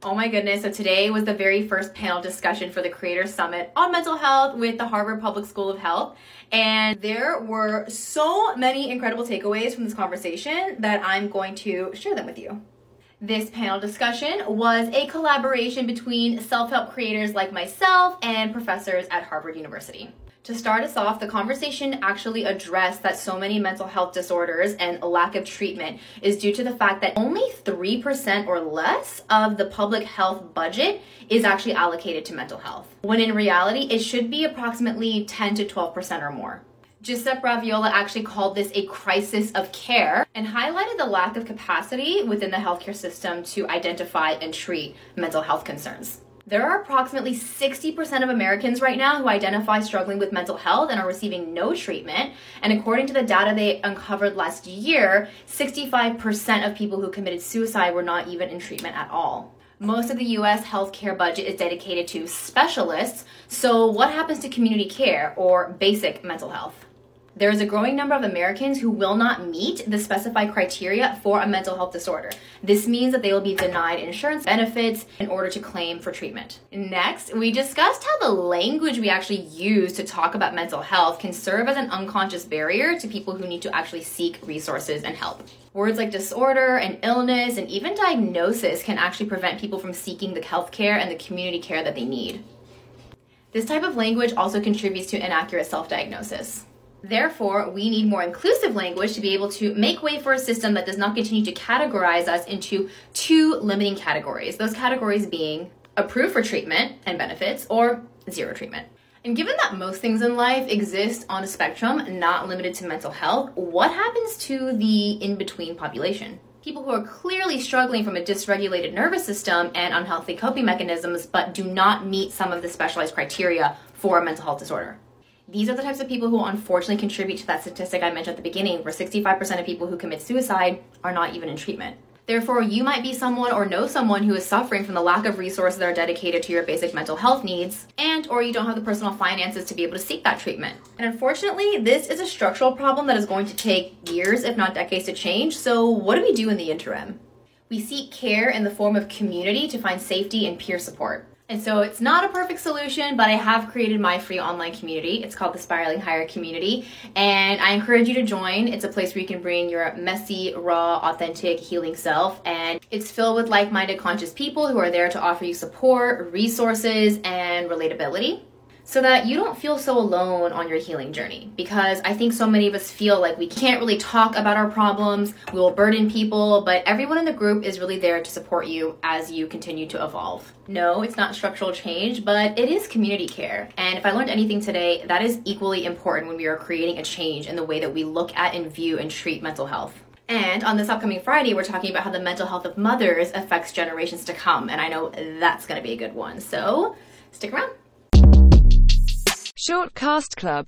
Oh my goodness. So today was the very first panel discussion for the Creator Summit on mental health with the Harvard Public School of Health. And there were so many incredible takeaways from this conversation that I'm going to share them with you. This panel discussion was a collaboration between self help creators like myself and professors at Harvard University. To start us off, the conversation actually addressed that so many mental health disorders and lack of treatment is due to the fact that only 3% or less of the public health budget is actually allocated to mental health, when in reality, it should be approximately 10 to 12% or more. Giuseppe Raviola actually called this a crisis of care and highlighted the lack of capacity within the healthcare system to identify and treat mental health concerns. There are approximately 60% of Americans right now who identify struggling with mental health and are receiving no treatment. And according to the data they uncovered last year, 65% of people who committed suicide were not even in treatment at all. Most of the US healthcare budget is dedicated to specialists. So, what happens to community care or basic mental health? There is a growing number of Americans who will not meet the specified criteria for a mental health disorder. This means that they will be denied insurance benefits in order to claim for treatment. Next, we discussed how the language we actually use to talk about mental health can serve as an unconscious barrier to people who need to actually seek resources and help. Words like disorder and illness and even diagnosis can actually prevent people from seeking the health care and the community care that they need. This type of language also contributes to inaccurate self diagnosis. Therefore, we need more inclusive language to be able to make way for a system that does not continue to categorize us into two limiting categories. Those categories being approved for treatment and benefits or zero treatment. And given that most things in life exist on a spectrum, not limited to mental health, what happens to the in between population? People who are clearly struggling from a dysregulated nervous system and unhealthy coping mechanisms, but do not meet some of the specialized criteria for a mental health disorder these are the types of people who unfortunately contribute to that statistic I mentioned at the beginning, where 65% of people who commit suicide are not even in treatment. Therefore, you might be someone or know someone who is suffering from the lack of resources that are dedicated to your basic mental health needs, and or you don't have the personal finances to be able to seek that treatment. And unfortunately, this is a structural problem that is going to take years, if not decades, to change. So, what do we do in the interim? We seek care in the form of community to find safety and peer support. And so it's not a perfect solution, but I have created my free online community. It's called the Spiraling Higher Community. And I encourage you to join. It's a place where you can bring your messy, raw, authentic, healing self. And it's filled with like minded, conscious people who are there to offer you support, resources, and relatability so that you don't feel so alone on your healing journey. Because I think so many of us feel like we can't really talk about our problems, we will burden people, but everyone in the group is really there to support you as you continue to evolve. No, it's not structural change, but it is community care. And if I learned anything today, that is equally important when we are creating a change in the way that we look at and view and treat mental health. And on this upcoming Friday, we're talking about how the mental health of mothers affects generations to come. And I know that's going to be a good one. So stick around. Short Cast Club